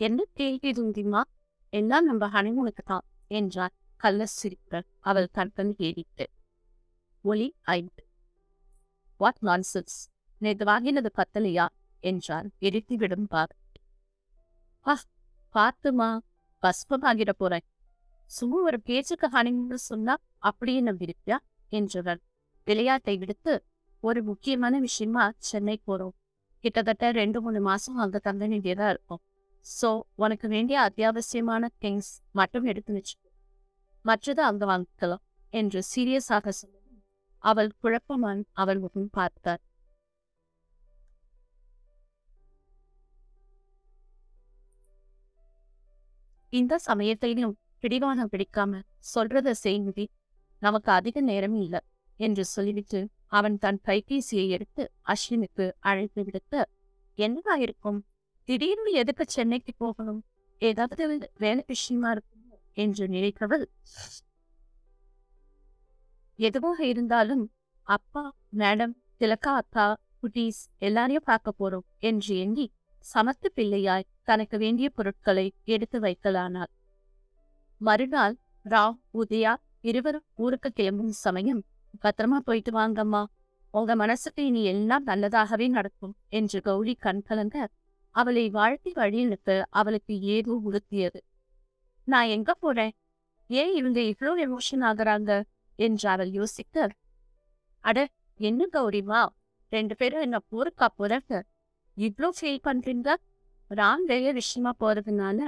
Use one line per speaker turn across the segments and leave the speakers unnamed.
என்ன கேள்வி துந்திமா எல்லாம் நம்ம ஹனிமூனுக்கு தான் என்றார் கள்ள சிரிப்பு அவள் கண்கன் ஏறிட்டு ஒலி ஐந்து. வாட் நான்சென்ஸ் நேற்று வாங்கினது பத்தலையா? என்றார். எரித்துவிடும் பார். ஆ பார்த்துமா. பஸ்பமாகிட போறேன். சும்மா ஒரு பேச்சுக்கு ஹனிமூன் சொன்னா அப்படியே நம்பிருப்பியா என்றவர். விளையாட்டை விடுத்து ஒரு முக்கியமான விஷயமா சென்னை போறோம். கிட்டத்தட்ட ரெண்டு மூணு மாசம் அங்க தங்க வேண்டியதா இருக்கும். சோ உனக்கு வேண்டிய அத்தியாவசியமான திங்ஸ் மட்டும் எடுத்து வச்சுக்கோ மற்றது அங்க வாங்கிக்கலாம் என்று சீரியஸாக சொல்ல அவள் குழப்பமான் அவள் முகம் பார்த்தார் இந்த சமயத்திலும் பிடிவானம் பிடிக்காம சொல்றத செய்தி நமக்கு அதிக நேரம் இல்லை என்று சொல்லிவிட்டு அவன் தன் கைபேசியை எடுத்து அஸ்வினுக்கு அழைப்பு விடுத்து என்னவா இருக்கும்? திடீர்னு எதுக்கு சென்னைக்கு போகணும்? ஏதாவது வேலை விஷயமா இருக்கும் என்று நினைத்தவள் எதுவாக இருந்தாலும் அப்பா மேடம் திலக்கா அக்கா குட்டீஸ் எல்லாரையும் பார்க்க போறோம் என்று எண்ணி சமத்து பிள்ளையாய் தனக்கு வேண்டிய பொருட்களை எடுத்து வைக்கலானாள். மறுநாள் ராவ் உதயா இருவரும் ஊருக்கு கிளம்பும் சமயம் பத்திரமா போயிட்டு வாங்கம்மா. உங்க மனசுக்கு இனி எல்லாம் நல்லதாகவே நடக்கும் என்று கௌரி கண் கலங்க அவளை வாழ்த்தி வழியனுப்ப அவளுக்கு ஏதோ உறுத்தியது. நான் எங்க போறேன்? ஏன் இவங்க இவ்வளோ எமோஷன் ஆகுறாங்க? என்று அவள் யோசிக்க. அட என்ன கௌரிமா? ரெண்டு பேரும் என்ன போருக்கா போறாங்க? இவ்ளோ ஃபீல் பண்றீங்க? ராம் வேலை விஷயமா போறதுனால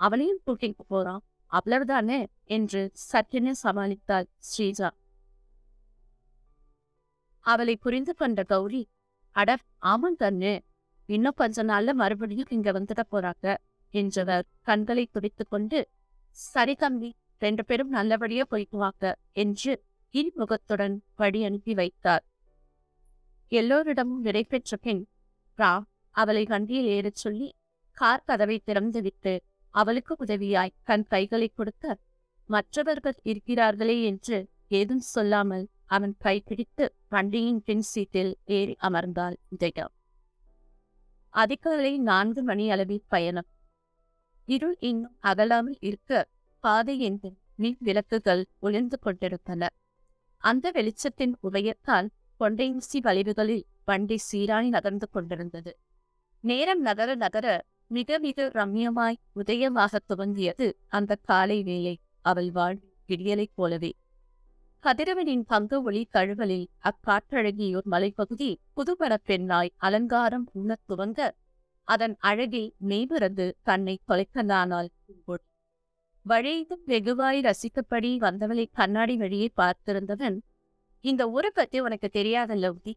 அவளையும் கூட்டிட்டு போறான். அவ்வளவுதானே? என்று சற்றென சமாளித்தாள் ஸ்ரீஜா. அவளை புரிந்து கொண்ட கௌரி அட ஆமாம் கண்ணு இன்னும் கொஞ்ச நாள்ல மறுபடியும் இங்க வந்துட போறாங்க என்றவர் கண்களை துடித்துக் கொண்டு சரி தம்பி ரெண்டு பேரும் நல்லபடியா போய்க்குவாங்க என்று இன்முகத்துடன் வழி அனுப்பி வைத்தார். எல்லோரிடமும் விடைபெற்ற பின் ரா அவளை வண்டியில் ஏறச் சொல்லி கார் கதவை திறந்து விட்டு அவளுக்கு உதவியாய் தன் கைகளை கொடுக்க மற்றவர்கள் இருக்கிறார்களே என்று ஏதும் சொல்லாமல் அவன் கைப்பிடித்து வண்டியின் பின் சீட்டில் ஏறி அமர்ந்தாள் உதயா அதிகாலை நான்கு மணி அளவில் பயணம். இருள் இன்னும் அகலாமல் இருக்க பாதை எங்கும் மின் விளக்குகள் ஒளிர்ந்து கொண்டிருந்தன. அந்த வெளிச்சத்தின் உதயத்தால் கொண்டையூசி வளைவுகளில் வண்டி சீராய் நகர்ந்து கொண்டிருந்தது. நேரம் நகர நகர மிக மிக ரம்யமாய் உதயமாக துவங்கியது அந்த காலை வேலை அவள் வாழ் விடியலைப் போலவே. கதிரவனின் பங்கு ஒளி தழுவலில் அக்காற்றழகியோர் மலைப்பகுதி புதுபரப் பெண்ணாய் அலங்காரம் உண்ணத் துவங்க அதன் அழகை மேபிறந்து தன்னை தொலைக்கலானால் பூங்கொடி. வழியதும் வெகுவாய் ரசிக்கப்படி வந்தவளை கண்ணாடி வழியே பார்த்திருந்தவன் இந்த ஊரை பத்தி உனக்கு தெரியாத லவ்தி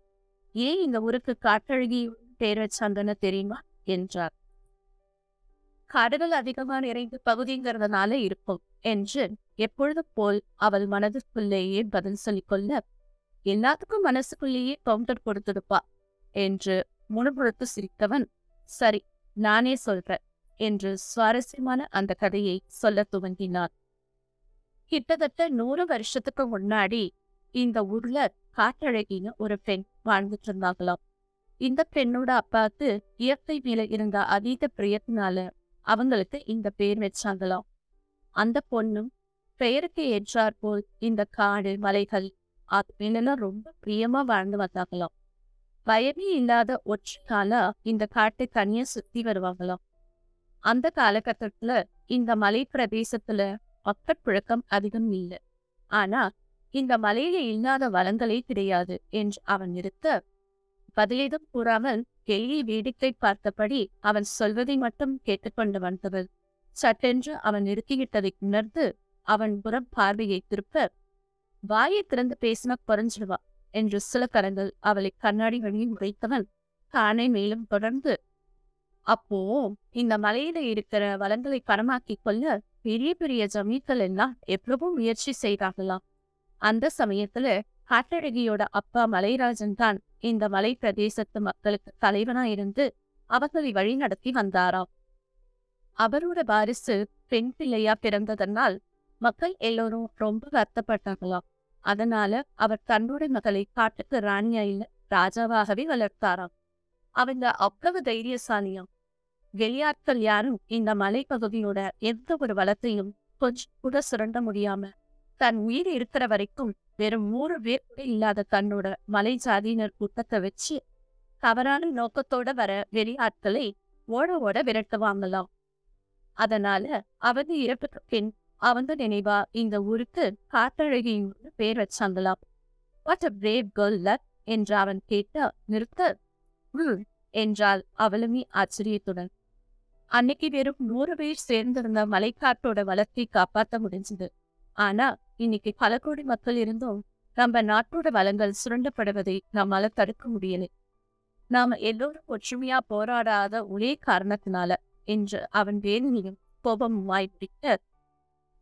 ஏன் இந்த ஊருக்கு காற்றழகி பேர் வச்சாங்கன்னு தெரியுமா என்றார் காடுகள் அதிகமா நிறைந்த பகுதிங்கிறதுனால இருக்கும் என்று எப்பொழுதும் போல் அவள் மனதுக்குள்ளேயே பதில் சொல்லிக் கொள்ள எல்லாத்துக்கும் மனசுக்குள்ளேயே கவுண்டர் கொடுத்திருப்பா என்று முணுமுணுத்து சிரித்தவன் சரி நானே சொல்றேன் என்று சுவாரஸ்யமான அந்த கதையை சொல்லத் துவங்கினான். கிட்டத்தட்ட நூறு வருஷத்துக்கு முன்னாடி இந்த ஊர்ல காற்றழகின்னு ஒரு பெண் வாழ்ந்துட்டு இருந்தாங்களாம். இந்த பெண்ணோட அப்பாவுக்கு இயற்கை மேல இருந்த அதீத பிரியத்தினால அவங்களுக்கு இந்த பேர் வச்சாங்களாம். அந்த பொண்ணும் பெயருக்கு ஏற்றாற்போல் இந்த காடு மலைகள் அது ரொம்ப பிரியமா வாழ்ந்து வந்தாங்களாம் பயமே இல்லாத ஒற்றை இந்த காட்டை தனியா சுத்தி வருவாங்களாம் அந்த காலகட்டத்துல இந்த மலை பிரதேசத்துல மக்கள் புழக்கம் அதிகம் இல்லை. ஆனா இந்த மலையில இல்லாத வளங்களே கிடையாது என்று அவன் நிறுத்த பதிலேதும் கூறாமல் எளிய வேடிக்கை பார்த்தபடி அவன் சொல்வதை மட்டும் கேட்டுக்கொண்டு வந்தவள். சட்டென்று அவன் நிறுத்திவிட்டதை உணர்ந்து அவன் புறம் பார்வையை திருப்ப வாயை திறந்து பேசினா குறைஞ்சிடுவா என்று சில கரங்கள் அவளை கண்ணாடி வழியில் உரைத்தவன் தானே மேலும் தொடர்ந்து அப்போ இந்த மலையில இருக்கிற வளங்களை பணமாக்கிக் கொள்ள பெரிய பெரிய ஜமீன்கள் எல்லாம் எவ்வளவோ முயற்சி செய்தாங்களாம் அந்த சமயத்துல காட்டழகியோட அப்பா மலைராஜன் தான் இந்த மலை பிரதேசத்து மக்களுக்கு தலைவனா இருந்து அவர்களை வழி நடத்தி வந்தாராம். அவரோட வாரிசு பெண் பிள்ளையா பிறந்ததனால் மக்கள் எல்லோரும் ரொம்ப வருத்தப்பட்டாங்களாம் அதனால அவர் தன்னுடைய மகளை காட்டுக்கு ராணியா இல்ல ராஜாவாகவே வளர்த்தாராம். அவங்க அவ்வளவு தைரியசாலியாம். வெளியாட்கள் யாரும் இந்த மலைப்பகுதியோட எந்த ஒரு வளத்தையும் கொஞ்சம் கூட சுரண்ட முடியாம தன் உயிர் இருக்கிற வரைக்கும் வெறும் மூணு பேர் கூட இல்லாத தன்னோட மலை ஜாதியினர் கூட்டத்தை வச்சு தவறான நோக்கத்தோட வர வெளியாட்களை ஓட ஓட விரட்டுவாங்களாம். அதனால அவதி இறப்புக்கு பின் அவங்க நினைவா இந்த ஊருக்கு காட்டழகின்னு பேர் வச்சாங்களாம். வாட் அ பிரேவ் கேர்ள் என்று அவன் கேட்ட நிறுத்த. என்றால் அவளுமே ஆச்சரியத்துடன். அன்னைக்கு வெறும் நூறு பேர் சேர்ந்திருந்த மலைக்காட்டோட வளத்தை காப்பாத்த முடிஞ்சது. ஆனா இன்னைக்கு பல கோடி மக்கள் இருந்தும் நம்ம நாட்டோட வளங்கள் சுரண்டப்படுவதை நம்மால தடுக்க முடியலை. நாம எல்லோரும் ஒற்றுமையா போராடாத ஒரே காரணத்தினால என்று அவன் வேதனையும் கோபமும் வாய்ப்பிடிக்க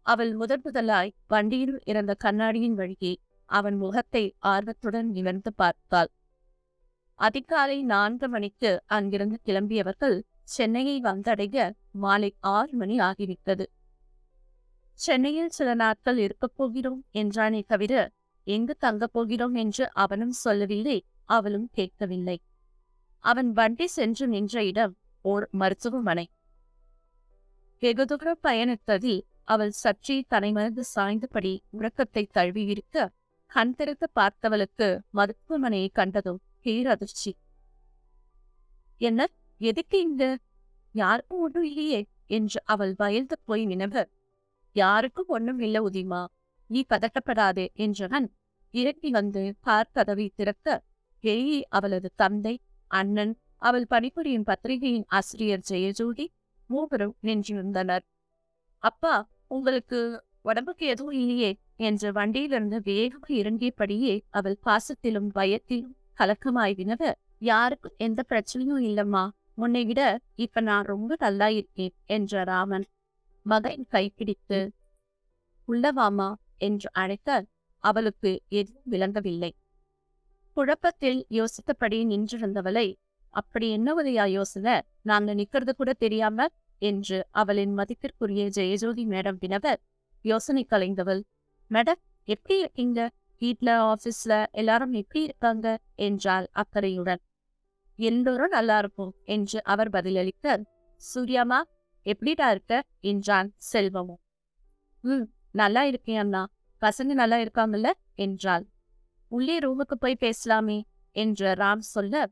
அவள் முதன் முதலாய் வண்டியில் இருந்த கண்ணாடியின் வழியே அவன் முகத்தை ஆர்வத்துடன் நிமிர்ந்து பார்த்தாள். அதிகாலை நான்கு மணிக்கு அங்கிருந்து கிளம்பியவர்கள் சென்னையை வந்தடைய மாலை ஆறு மணி ஆகிவிட்டது. சென்னையில் சில நாட்கள் இருக்கப் போகிறோம் என்றானே தவிர எங்கு தங்கப் போகிறோம் என்று அவனும் சொல்லவில்லை அவளும் கேட்கவில்லை. அவன் வண்டி சென்று நின்ற இடம் ஓர் மருத்துவமனை. வெகு தூரம் பயணித்ததில் அவள் சற்றே தலைமறந்து சாய்ந்தபடி உறக்கத்தை தழுவியிருக்க கண் திறந்து பார்த்தவளுக்கு மருத்துவமனையை கண்டதும் பேரதிர்ச்சி என்ன? எதுக்கு இங்க யாருக்கும் ஒன்றும் இல்லையே என்று அவள் பயந்து போய் நினைவ. யாருக்கும் ஒன்றும் இல்லை உதிமா நீ பதட்டப்படாதே என்றவன் இறங்கி வந்து கார் கதவை திறக்க வெளியே அவளது தந்தை அண்ணன் அவள் பணிபுரியும் பத்திரிகையின் ஆசிரியர் ஜெயஜோதி மூவரும் நின்றிருந்தனர். அப்பா உங்களுக்கு உடம்புக்கு எதுவும் இல்லையே? என்று வண்டியிலிருந்து வேகமாக இறங்கியபடியே அவள் பாசத்திலும் பயத்திலும் கலக்கமாய் வினவ யாருக்கும் எந்த பிரச்சனையும் இல்லம்மா. உன்னை விட இப்ப நான் ரொம்ப நல்லா இருக்கேன் என்ற ராமன். மகன் கைப்பிடித்து உள்ளவாமா என்று அழைக்க அவளுக்கு எதுவும் விளங்கவில்லை. குழப்பத்தில் யோசித்தபடி நின்றிருந்தவளை அப்படி என்ன உதயா யோசனை? நாங்க நிக்கிறது கூட தெரியாம என்று அவளின் மதிப்பிற்குரிய ஜெயஜோதி மேடம் வினவ யோசனை கலைந்தவள். மேடம் எப்படி இருக்கீங்க? வீட்ல ஆபீஸ்ல எல்லாரும் எப்படி இருக்காங்க? என்றாள் அக்கறையுடன். எல்லோரும் நல்லா இருக்கும் என்று அவர் பதிலளிக்க சூர்யாமா எப்படிடா இருக்க? என்றான் செல்வமும். ம் நல்லா இருக்கேன் அண்ணா. பசங்க நல்லா இருக்காங்கல்ல? என்றாள். உள்ளே ரூமுக்கு போய் பேசலாமே என்று ராம் சொல்ல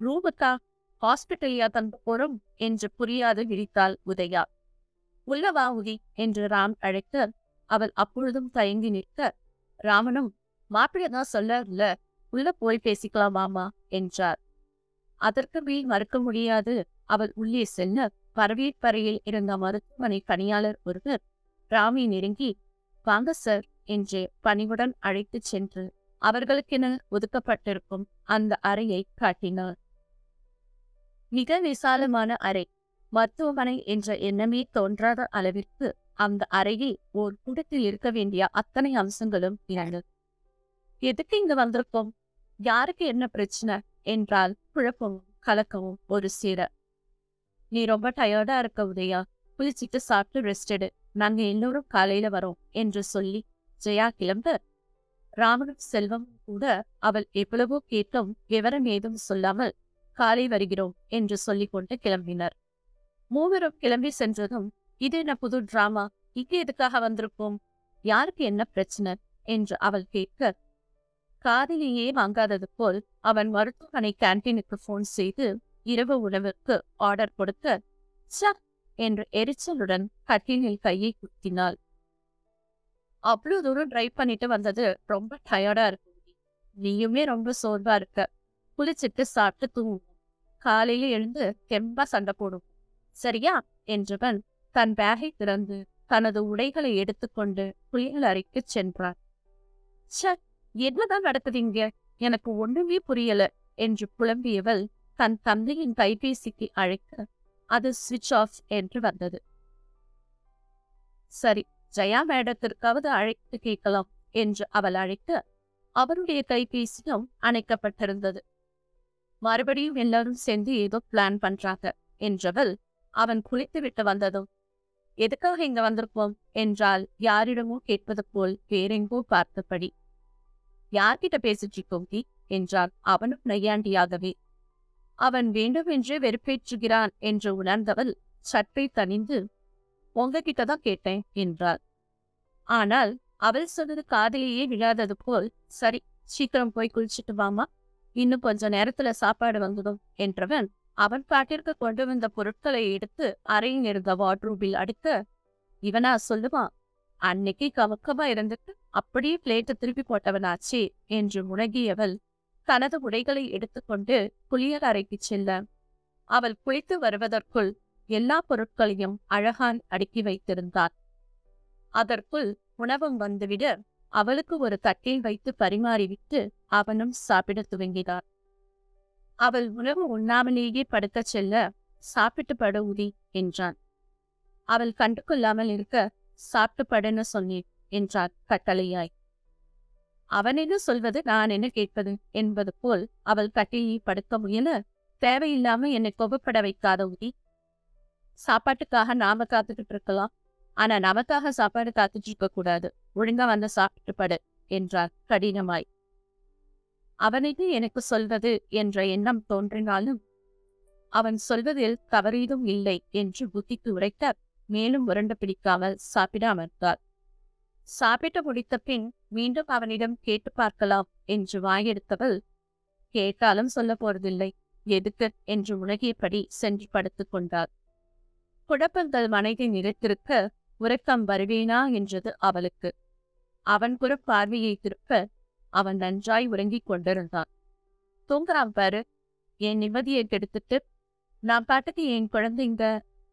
ரூமுக்கா? ஹாஸ்பிட்டலியா தந்து போறோம் என்று புரியாது விழித்தாள் உதயா. உள்ளவா உதி என்று ராம் அழைக்க அவள் அப்பொழுதும் தயங்கி நிற்க ராமனும் மாப்பிள்ளைதான் சொல்ல உள்ள போய் பேசிக்கலாமாமா என்றார். அதற்கு மேல் மறுக்க முடியாது அவள் உள்ளே செல்ல வரவேற்பறையில் இருந்த மருத்துவமனை பணியாளர் ஒருவர் ராமி நெருங்கி வாங்க சார் என்று பணிவுடன் அழைத்துச் சென்று அவர்களுக்கென ஒதுக்கப்பட்டிருக்கும் அந்த அறையை காட்டினார். மிக விசாலமான அறை. மருத்துவமனை என்ற எண்ணமே தோன்றாத அளவிற்கு அந்த அறையில் ஓர் கூடத்தில் இருக்க வேண்டிய அத்தனை அம்சங்களும் இறங்கும் எதுக்கு இங்க வந்திருக்கோம்? யாருக்கு என்ன பிரச்சனை? என்றால் குழப்பமும் கலக்கமும் ஒரு சீர. நீ ரொம்ப டயர்டா இருக்க உதயா. குளிச்சிட்டு சாப்பிட்டு ரெஸ்ட் எடு. நாங்க எல்லோரும் காலையில வரோம் என்று சொல்லி ஜெயா கிளம்ப. ராமனும் செல்வம் கூட அவள் எவ்வளவோ கேட்டும் விவரம் ஏதும் சொல்லாமல் காலை வருகிறோம் என்று சொல்லிக்கொண்டு கிளம்பினர். மூவரும் கிளம்பி சென்றதும் இது என்ன புது டிராமா இங்கே எதுக்காக வந்திருப்போம் யாருக்கு என்ன பிரச்சனை? என்று அவள் கேட்க காதிலேயே வாங்காதது போல் அவன் மருத்துவமனை கேன்டீனுக்கு போன் செய்து இரவு உணவிற்கு ஆர்டர் கொடுக்க ச என்று எரிச்சலுடன் கட்டிலில் கையை குத்தினாள். அவ்வளவு தூரம் டிரைவ் பண்ணிட்டு வந்தது ரொம்ப டயர்டா இருக்கு. நீயுமே ரொம்ப சோர்வா இருக்க. குளிச்சிட்டு சாப்பிட்டு தூங்குவோம் காலையில எழுந்து தெம்பா சண்டை போடும். சரியா? என்றவன் தன் பேகை திறந்து தனது உடைகளை எடுத்துக்கொண்டு குளியல் அறைக்கு சென்றார் ச்ச! என்னதான் நடக்குது இங்க? எனக்கு ஒண்ணுமே புரியல என்று புலம்பியவள் தன் தந்தையின் கைபேசிக்கு அழைக்க அது சுவிட்ச் ஆஃப் என்று வந்தது. சரி ஜெயா மேடத்திற்காவது அழைத்து கேட்கலாம் என்று அவள் அழைக்க அவருடைய கைபேசியும் அணைக்கப்பட்டிருந்தது. மறுபடியும் எல்லாரும் சேர்ந்து ஏதோ பிளான் பண்றாங்க என்றவள் அவன் குளித்துவிட்டு வந்ததும் எதுக்காக இங்க வந்திருப்போம் என்றால் யாரிடமோ கேட்பது போல் வேறெங்கோ பார்த்தபடி. யார்கிட்ட பேசுச்சு கோகி டி என்றான் அவனும் நையாண்டியாகவே. அவன் வேண்டுமென்றே வெறுப்பேற்றுகிறான் என்று உணர்ந்தவள் சற்றே தணிந்து உங்ககிட்ட தான் கேட்டேன் என்றாள். ஆனால் அவள் சொன்னது காதலியே விழாதது போல் சரி சீக்கிரம் போய் குளிச்சிட்டு வாமா இன்னும் கொஞ்ச நேரத்துல சாப்பாடு வந்துடும் என்றவன் அவன் பாட்டிற்கு கொண்டு வந்த பொருட்களை எடுத்து அறையில் இருந்த வார்ட்ரூபில் அடுக்க இவனா சொல்லுவான் அன்னைக்கு கவக்கமா இருந்துட்டு அப்படியே பிளேட்டை திருப்பி போட்டவனாச்சே என்று முழங்கியவள் தனது உடைகளை எடுத்துக்கொண்டு குளியல் அறைக்கு செல்ல. அவள் குளித்து வருவதற்குள் எல்லா பொருட்களையும் அழகான் அடுக்கி வைத்திருந்தார் அதற்குள் உணவும் வந்துவிட அவளுக்கு ஒரு தட்டில் வைத்து பரிமாறிவிட்டு அவனும் சாப்பிடத் துவங்கினார் அவள் உணவு உண்ணாமலேயே படுக்கச் செல்ல சாப்பிட்டு படு உதி என்றான். அவள் கண்டு கொள்ளாமல் இருக்க சாப்பிட்டு படுன்னு சொன்னேன் என்றார் கட்டளையாய். அவன் என்ன சொல்வது நான் என்ன கேட்பது? என்பது போல் அவள் கட்டியை படுக்க முயல தேவையில்லாம என்னை கோபப்பட வைக்காத உதி. சாப்பாட்டுக்காக நாம காத்துக்கிட்டு இருக்கலாம். ஆனா நமக்காக சாப்பாடு காத்துட்டு இருக்க கூடாது. ஒழுங்கா வந்து சாப்பிட்டு படு என்றார் கடினமாய். அவனுக்கு எனக்கு சொல்வது என்ற எண்ணம் தோன்றினாலும் அவன் சொல்வதில் தவறீதும் இல்லை என்று புத்திக்கு உரைக்க மேலும் உரண்டு பிடிக்காமல் சாப்பிட அமர்ந்தார். சாப்பிட்டு முடித்த பின் மீண்டும் அவனிடம் கேட்டு பார்க்கலாம் என்று வாயெடுத்தவள் கேட்டாலும் சொல்ல போறதில்லை எதுக்கு? என்று உலகியபடி சென்று படுத்துக் கொண்டார் குழப்பங்கள் மனைவி நிறைத்திருக்க உறக்கம் வருவேனா என்றது அவளுக்கு. அவன் புற பார்வையை திருப்ப அவன் நன்றாய் உறங்கிக் கொண்டிருந்தான். தூங்குறான் பாரு என் நிம்மதியை கெடுத்துட்டு நான் பாட்டுக்கு என் குழந்தைங்க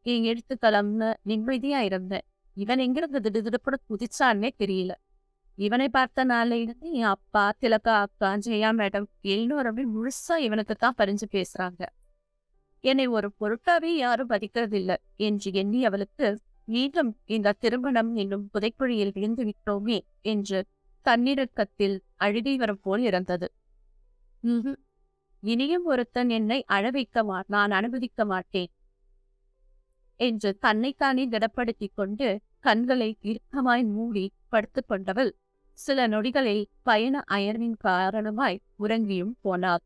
என் எடுத்துக்கலாம்னு நிம்மதியா இருந்தேன். இவன் எங்கிருந்து திடுதிடுப்புட குதிச்சான்னே தெரியல. இவனை பார்த்த நாள்ல இருந்து என் அப்பா திலக்கா அக்கா ஜெயா மேடம் எல்லோருமே முழுசா இவனுக்கு தான் பறிஞ்சு பேசுறாங்க. என்னை ஒரு பொருட்டாவே யாரும் மதிக்கிறதில்ல என்று எண்ணி அவளுக்கு மீண்டும் இந்த திருமணம் என்னும் புதைக்குழியில் விழுந்து விட்டோமே என்று தன்னிறக்கத்தில் அழுகை வரும் போல் இருந்தது. இனியும் ஒருத்தன் என்னை அழவைக்க மா நான் அனுமதிக்க மாட்டேன். என்று தன்னைத்தானே திடப்படுத்திக் கொண்டு கண்களை இறுக்கமாய் மூடி படுத்துக் கொண்டவள் சில நொடிகளில் பயண அயர்வின் காரணமாய் உறங்கியும் போனார்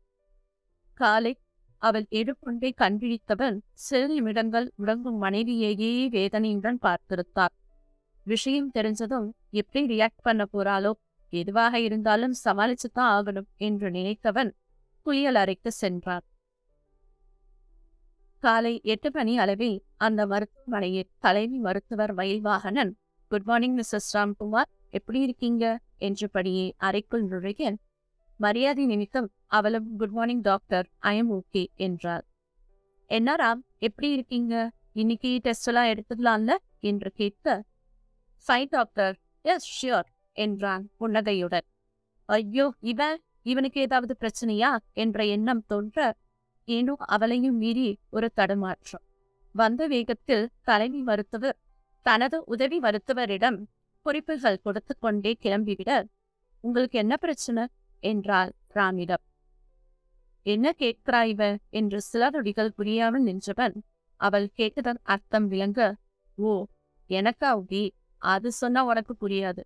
காலை அவள் எடுக்கொண்டே கண்விழித்தவன் சில நிமிடங்கள் உறங்கும் மனைவியையே வேதனையுடன் பார்த்திருத்தார் விஷயம் தெரிஞ்சதும் எப்படி ரியாக்ட் பண்ண போறாளோ எதுவாக இருந்தாலும் சமாளிச்சுதான் ஆகணும் என்று நினைத்தவன் குளியல் அறைக்கு சென்றார் காலை எட்டு மணி அளவில் அந்த மருத்துவமனையில் தலைமை மருத்துவர் Mayilvaganan good morning Mrs Ramkumar எப்படி இருக்கீங்க? என்றபடியே அறைக்குள் நுழைய மரியாதை நிமித்தம் அவளும் good morning doctor I am okay என்றார் என்ன ராம் எப்படி இருக்கீங்க? இன்னைக்கு டெஸ்ட் எல்லாம் எடுத்துக்கலாம்ல? என்று கேட்க ஃபைன் டாக்டர் எஸ் ஷியோர் என்றான் புன்னகையுடன் ஐயோ இவன்? இவனுக்கு ஏதாவது பிரச்சனையா? என்ற எண்ணம் தோன்ற ஏனோ அவளையும் மீறி ஒரு தடுமாற்றம். வந்த வேகத்தில் தலைமை மருத்துவர் தனது உதவி மருத்துவரிடம் குறிப்புகள் கொடுத்து கொண்டே கிளம்பிவிட உங்களுக்கு என்ன பிரச்சனை? என்றாள் ராமிடம். என்ன கேட்கிறாய் இவ என்று சிலருடிகள் புரியாமல் நின்றவன் அவள் கேட்டதன் அர்த்தம் விளங்க ஓ எனக்கா உதி அது சொன்னா உனக்கு புரியாது.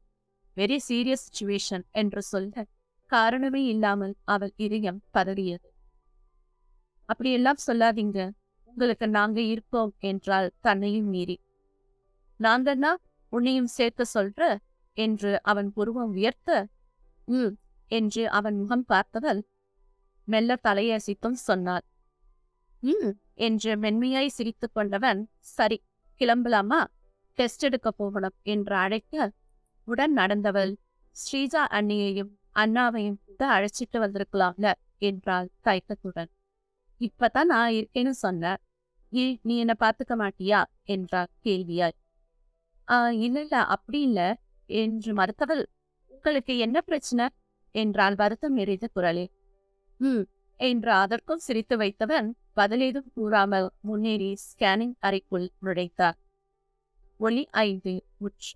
வெரி சீரியஸ் சுச்சுவேஷன் என்று சொல்ல காரணமே இல்லாமல் அவள் இதயம் பதறியது. அப்படியெல்லாம் சொல்லாதீங்க. உங்களுக்கு நாங்க இருப்போம் என்றால் தன்னையும் மீறி. நாங்கன்னா உன்னையும் சேர்க்க சொல்ற? என்று அவன் புருவம் உயர்த்த ம் என்று அவன் முகம் பார்த்தவள் மெல்ல தலையசித்தும் சொன்னாள். ம் என்று மென்மையாய் சிரித்துக் கொண்டவன் சரி கிளம்பலாமா? டெஸ்ட் எடுக்க போகணும் என்று அழைக்க உடன் நடந்தவள் ஸ்ரீஜா அண்ணியையும் அண்ணாவையும் கூட அழைச்சிட்டு வந்திருக்கலாம்ல என்றாள் தயக்கத்துடன். இப்பதான் நான் இருக்கேன்னு சொன்ன ஏ நீ என்ன பார்த்துக்க மாட்டியா? என்றார் கேள்வியாய். ஆஹ் இல்ல இல்ல அப்படி இல்ல என்று மறுத்தவள் உங்களுக்கு என்ன பிரச்சனை? என்றான் வருத்தம் நிறைந்த குரலில். ம் என்று அதற்கும் சிரித்து வைத்தவன் பதிலேதும் கூறாமல் முன்னேறி ஸ்கேனிங் அறைக்குள் நுழைத்தார் ஒளி ஐந்து முற்று